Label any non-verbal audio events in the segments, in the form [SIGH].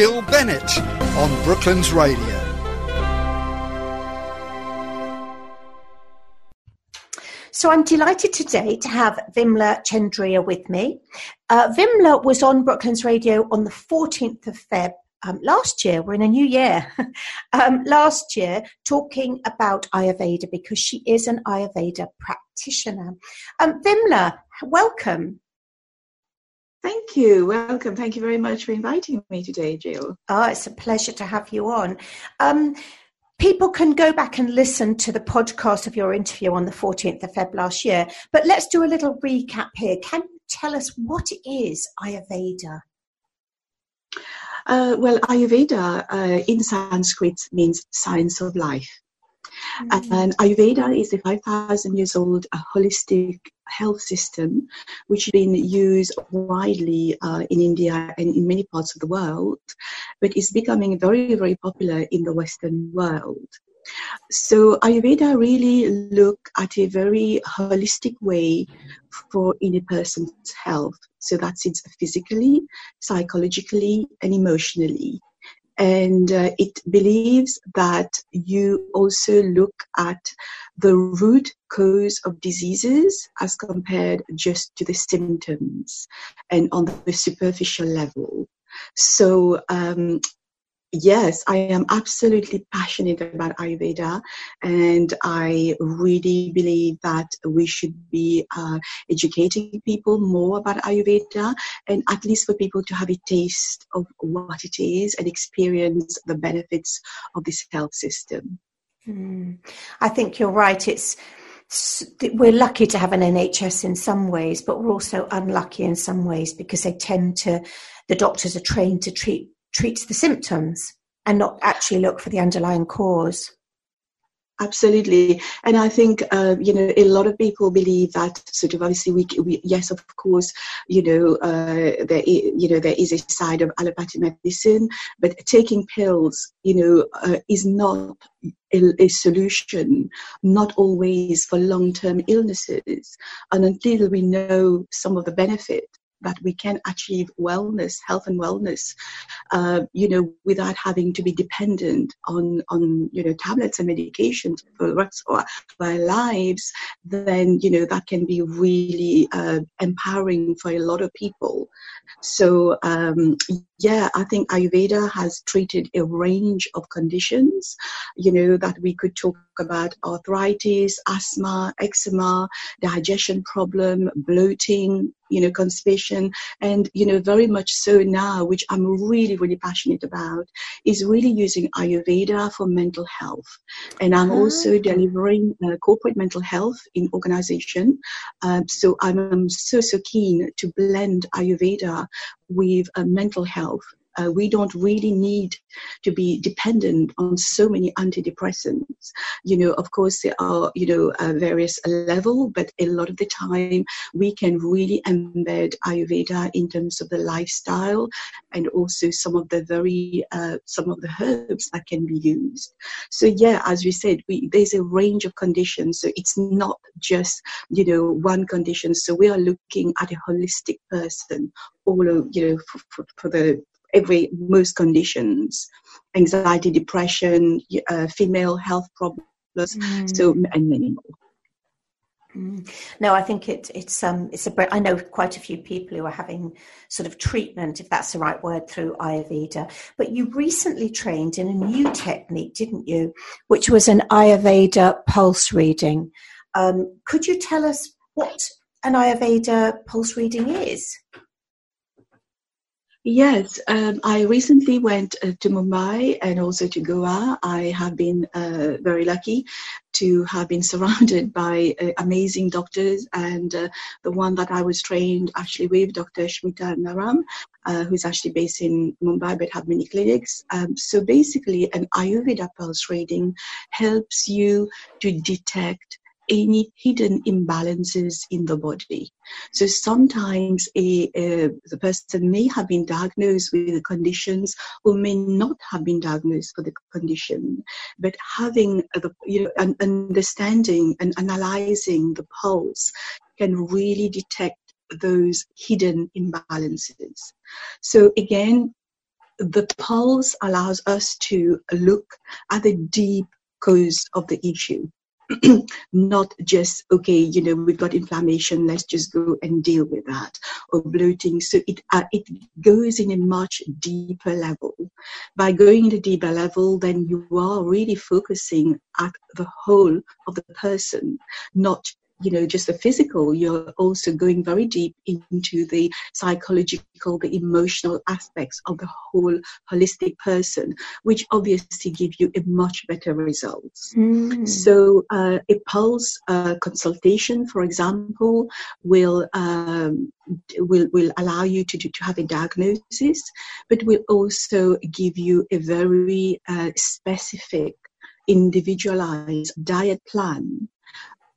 Jill Bennett on Brooklands Radio. So I'm delighted today to have Vimla Chendria with me. Uh, Vimla was on Brooklands Radio on the 14th of Feb um, last year, we're in a new year, [LAUGHS] um, last year, talking about Ayurveda because she is an Ayurveda practitioner. Um, Vimla, welcome. Thank you. Welcome. Thank you very much for inviting me today, Jill. Oh, it's a pleasure to have you on. Um, people can go back and listen to the podcast of your interview on the 14th of Feb last year, but let's do a little recap here. Can you tell us what is Ayurveda? Uh, well, Ayurveda uh, in Sanskrit means science of life. Mm-hmm. And Ayurveda is a 5,000 years old a holistic health system which has been used widely uh, in India and in many parts of the world, but is becoming very, very popular in the Western world. So Ayurveda really look at a very holistic way for in a person's health. So that's it physically, psychologically, and emotionally. And uh, it believes that you also look at the root cause of diseases as compared just to the symptoms and on the superficial level. So um, Yes, I am absolutely passionate about Ayurveda, and I really believe that we should be uh, educating people more about Ayurveda, and at least for people to have a taste of what it is and experience the benefits of this health system. Mm. I think you're right. It's we're lucky to have an NHS in some ways, but we're also unlucky in some ways because they tend to, the doctors are trained to treat treats the symptoms and not actually look for the underlying cause. Absolutely, and I think uh, you know a lot of people believe that sort of obviously we, we yes of course you know uh, there is, you know there is a side of allopathic medicine, but taking pills you know uh, is not a, a, solution, not always for long term illnesses, and until we know some of the benefit that we can achieve wellness, health and wellness, uh, you know, without having to be dependent on, on, you know, tablets and medications for the rest of our lives, then, you know, that can be really uh, empowering for a lot of people. So, um, yeah, I think Ayurveda has treated a range of conditions, you know, that we could talk about arthritis, asthma, eczema, digestion problem, bloating, you know, conservation and, you know, very much so now, which I'm really, really passionate about, is really using Ayurveda for mental health. And I'm also ah. delivering uh, corporate mental health in organization. Um, so I'm so, so keen to blend Ayurveda with uh, mental health uh, we don't really need to be dependent on so many antidepressants. You know, of course, there are, you know, uh, various level, but a lot of the time we can really embed Ayurveda in terms of the lifestyle and also some of the very, uh, some of the herbs that can be used. So yeah, as we said, we, there's a range of conditions. So it's not just, you know, one condition. So we are looking at a holistic person all you know, for, for, for the every most conditions anxiety depression uh, female health problems mm. so and many more mm. No, I think it, it's um, it's a. I know quite a few people who are having sort of treatment, if that's the right word, through Ayurveda. But you recently trained in a new technique, didn't you? Which was an Ayurveda pulse reading. Um, could you tell us what an Ayurveda pulse reading is? Yes, um, I recently went uh, to Mumbai and also to Goa. I have been uh, very lucky to have been [LAUGHS] surrounded by uh, amazing doctors, and uh, the one that I was trained actually with, Dr. Smita Naram, uh, who's actually based in Mumbai but have many clinics. Um, so basically, an Ayurveda pulse reading helps you to detect any hidden imbalances in the body. So sometimes a, the person may have been diagnosed with the conditions or may not have been diagnosed for the condition, but having the, you know, an understanding and analyzing the pulse can really detect those hidden imbalances. So again, the pulse allows us to look at the deep cause of the issue. [CLEARS THROAT] not just okay you know we've got inflammation let's just go and deal with that or bloating. So it uh, it goes in a much deeper level. By going in a deeper level then you are really focusing at the whole of the person not you know just the physical you're also going very deep into the psychological the emotional aspects of the whole holistic person which obviously give you a much better results mm. so uh, a pulse uh, consultation for example will um, will will allow you to, to have a diagnosis but will also give you a very uh, specific individualized diet plan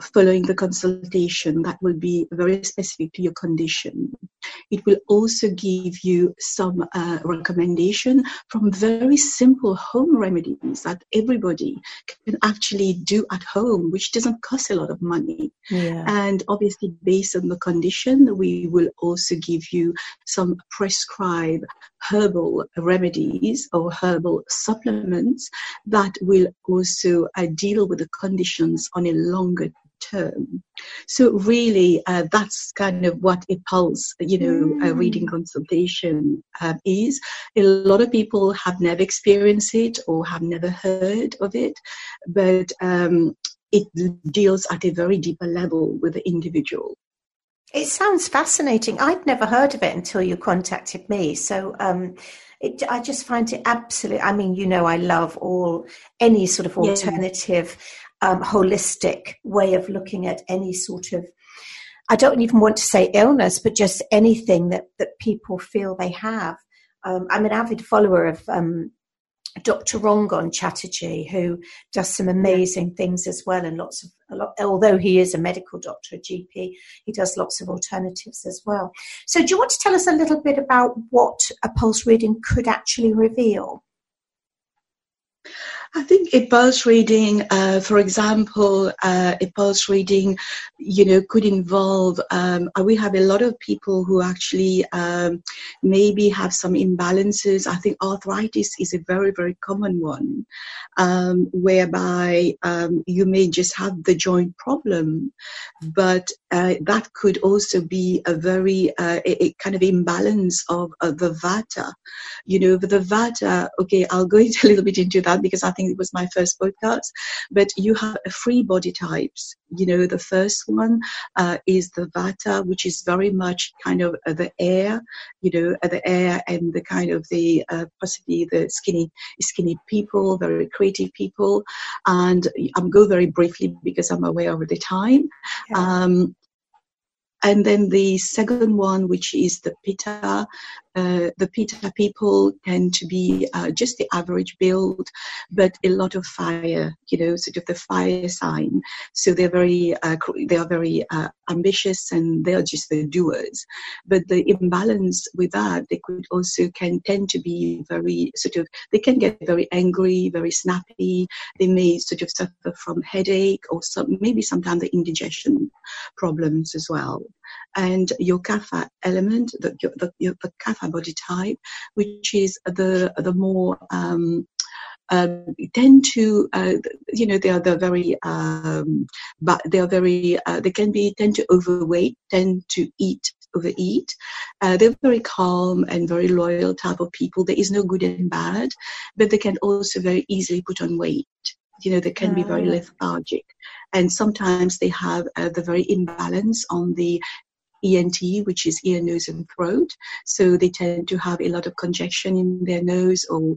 following the consultation that will be very specific to your condition. It will also give you some uh, recommendation from very simple home remedies that everybody can actually do at home, which doesn't cost a lot of money. Yeah. And obviously, based on the condition, we will also give you some prescribed herbal remedies or herbal supplements that will also uh, deal with the conditions on a longer term. So really, uh, that's kind of what a pulse, you know, a reading consultation uh, is. A lot of people have never experienced it or have never heard of it, but um, it deals at a very deeper level with the individual. It sounds fascinating. I'd never heard of it until you contacted me. So um, it, I just find it absolutely. I mean, you know, I love all any sort of alternative um, holistic way of looking at any sort of I don't even want to say illness, but just anything that, that people feel they have. Um, I'm an avid follower of um, Dr. Rangan Chatterjee, who does some amazing things as well, and lots of, lot, although he is a medical doctor, a GP, he does lots of alternatives as well. So, do you want to tell us a little bit about what a pulse reading could actually reveal? I think a pulse reading, uh, for example, uh, reading, you know, could involve. Um, uh, we have a lot of people who actually um, maybe have some imbalances. I think arthritis is a very, very common one, um, whereby um, you may just have the joint problem, but uh, that could also be a very uh, a, a, kind of imbalance of uh, the vata. You know, the vata. Okay, I'll go into [LAUGHS] a little bit into that because I think think it was my first podcast, but you have three body types. You know, the first one uh, is the Vata, which is very much kind of uh, the air, you know, uh, the air and the kind of the uh, possibly the skinny, skinny people, very creative people. And I'm go very briefly because I'm aware of the time. Yeah. Um, and then the second one, which is the Pitta, uh, the Pitta people tend to be uh, just the average build, but a lot of fire, you know, sort of the fire sign. So they're very, uh, they are very uh, ambitious and they are just the doers. But the imbalance with that, they could also can tend to be very sort of, they can get very angry, very snappy. They may sort of suffer from headache or some, maybe sometimes the indigestion problems as well and your kapha element, the, the, the kapha body type, which is the, the more um, um, tend to, uh, you know, they are the very, um, but they are very, uh, they can be tend to overweight, tend to eat overeat. Uh, they're very calm and very loyal type of people. There is no good and bad, but they can also very easily put on weight. You know, they can yeah. be very lethargic, and sometimes they have uh, the very imbalance on the ENT, which is ear, nose, and throat. So they tend to have a lot of congestion in their nose or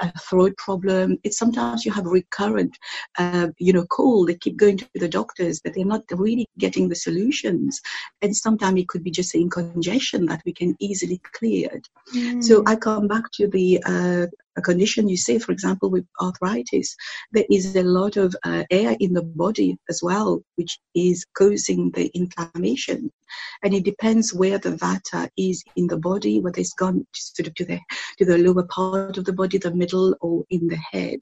a throat problem. It's sometimes you have recurrent, uh, you know, cold. They keep going to the doctors, but they're not really getting the solutions. And sometimes it could be just a congestion that we can easily clear. Mm. So I come back to the uh, a condition you see, for example, with arthritis, there is a lot of uh, air in the body as well, which is causing the inflammation. And it depends where the vata is in the body, whether it's gone sort of to the to the lower part of the body, the middle, or in the head.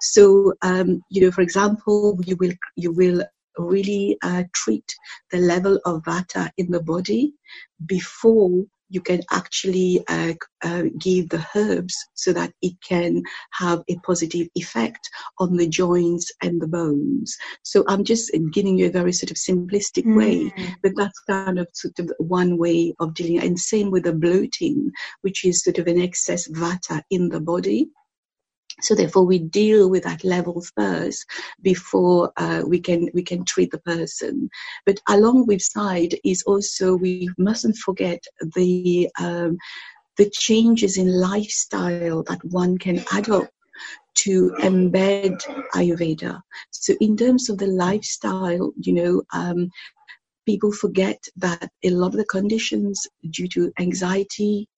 So, um, you know, for example, you will you will really uh, treat the level of vata in the body before you can actually uh, uh, give the herbs so that it can have a positive effect on the joints and the bones. So I'm just giving you a very sort of simplistic mm. way, but that's kind of sort of one way of dealing. And same with the bloating, which is sort of an excess vata in the body. So therefore, we deal with that level first before uh, we can we can treat the person. But along with side is also we mustn't forget the um, the changes in lifestyle that one can adopt to embed Ayurveda. So in terms of the lifestyle, you know, um, people forget that a lot of the conditions due to anxiety,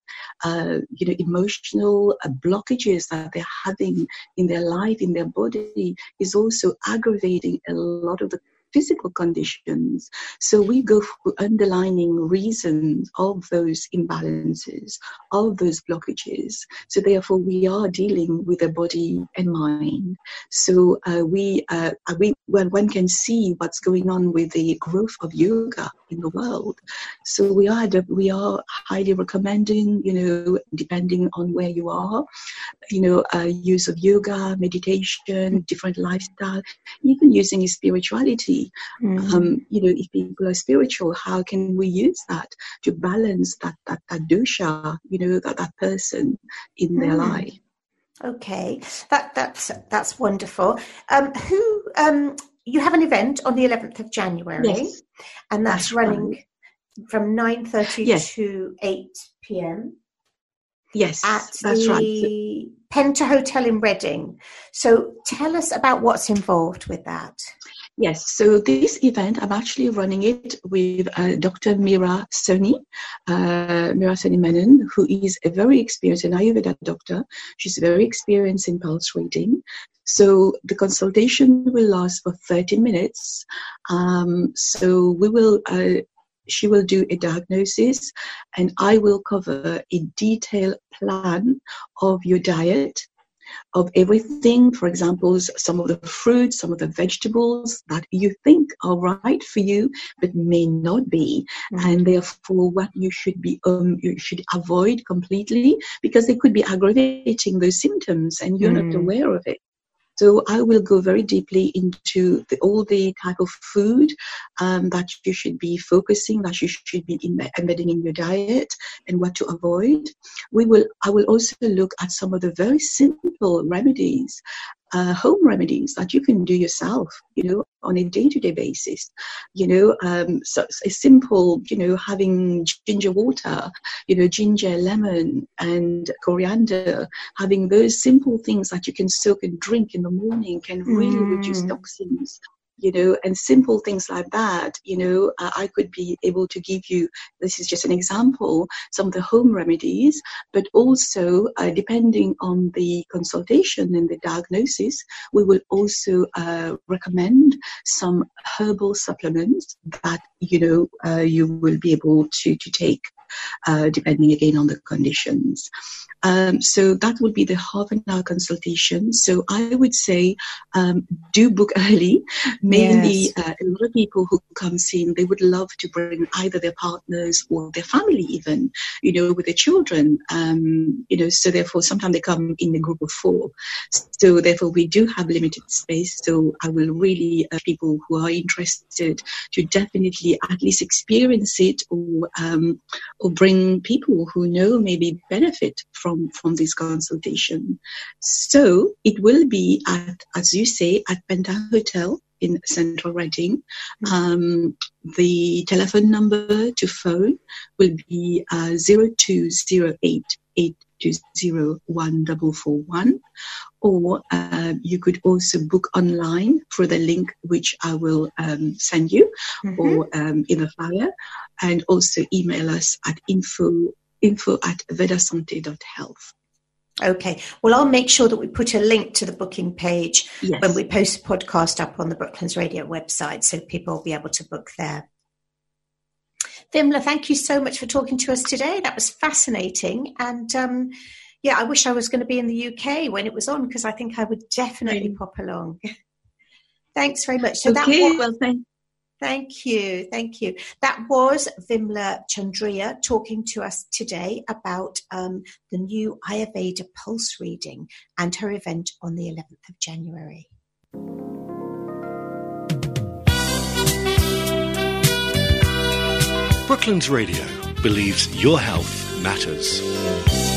uh, you know, emotional uh, blockages that they're having in their life, in their body, is also aggravating a lot of the physical conditions. So we go for underlining reasons of those imbalances, of those blockages. So therefore, we are dealing with the body and mind. So uh, we, uh, we, well, one can see what's going on with the growth of yoga in the world. So we are, we are highly recommending, you know, depending on where you are, you know, uh, use of yoga, meditation, different lifestyle, even using spirituality Mm. Um, you know, if people are spiritual, how can we use that to balance that that, that dosha, you know, that that person in mm. their life? Okay, that that's that's wonderful. Um, who um, you have an event on the 11th of January, yes. and that's, that's running right. from 9:30 yes. to 8 p.m. Yes, at that's the right. Penta Hotel in Reading. So tell us about what's involved with that. Yes, so this event, I'm actually running it with uh, Dr. Mira Soni, uh, Mira Soni Menon, who is a very experienced an Ayurveda doctor. She's very experienced in pulse reading. So the consultation will last for 30 minutes. Um, so we will, uh, she will do a diagnosis and I will cover a detailed plan of your diet of everything. For example, some of the fruits, some of the vegetables that you think are right for you, but may not be, mm-hmm. and therefore what you should be um, you should avoid completely because they could be aggravating those symptoms, and you're mm-hmm. not aware of it. So I will go very deeply into the, all the type of food um, that you should be focusing, that you should be in, embedding in your diet, and what to avoid. We will. I will also look at some of the very simple remedies uh, home remedies that you can do yourself, you know, on a day-to-day basis. You know, um, so a simple, you know, having ginger water, you know, ginger, lemon, and coriander. Having those simple things that you can soak and drink in the morning can really mm. reduce toxins you know, and simple things like that, you know, uh, I could be able to give you, this is just an example, some of the home remedies, but also uh, depending on the consultation and the diagnosis, we will also uh, recommend some herbal supplements that, you know, uh, you will be able to, to take uh, depending again on the conditions. Um, so that would be the half an hour consultation. So I would say um, do book [LAUGHS] early. Mainly, yes. uh, a lot of people who come in, they would love to bring either their partners or their family, even, you know, with their children. Um, you know, so therefore, sometimes they come in a group of four. So therefore, we do have limited space. So I will really uh, people who are interested to definitely at least experience it or um, or bring people who know maybe benefit from, from this consultation. So it will be at, as you say, at Penta Hotel in Central Reading. Um, the telephone number to phone will be uh, 0208 or uh, you could also book online through the link which I will um, send you mm-hmm. or um, in the flyer and also email us at info info at vedasante.health. Okay. Well, I'll make sure that we put a link to the booking page yes. when we post the podcast up on the Brooklands Radio website so people will be able to book there. Vimla, thank you so much for talking to us today. That was fascinating. And um, yeah, I wish I was going to be in the UK when it was on because I think I would definitely pop along. [LAUGHS] Thanks very much. So okay, that was, well, thank Thank you. Thank you. That was Vimla Chandriya talking to us today about um, the new Ayurveda pulse reading and her event on the 11th of January. Brooklands Radio believes your health matters.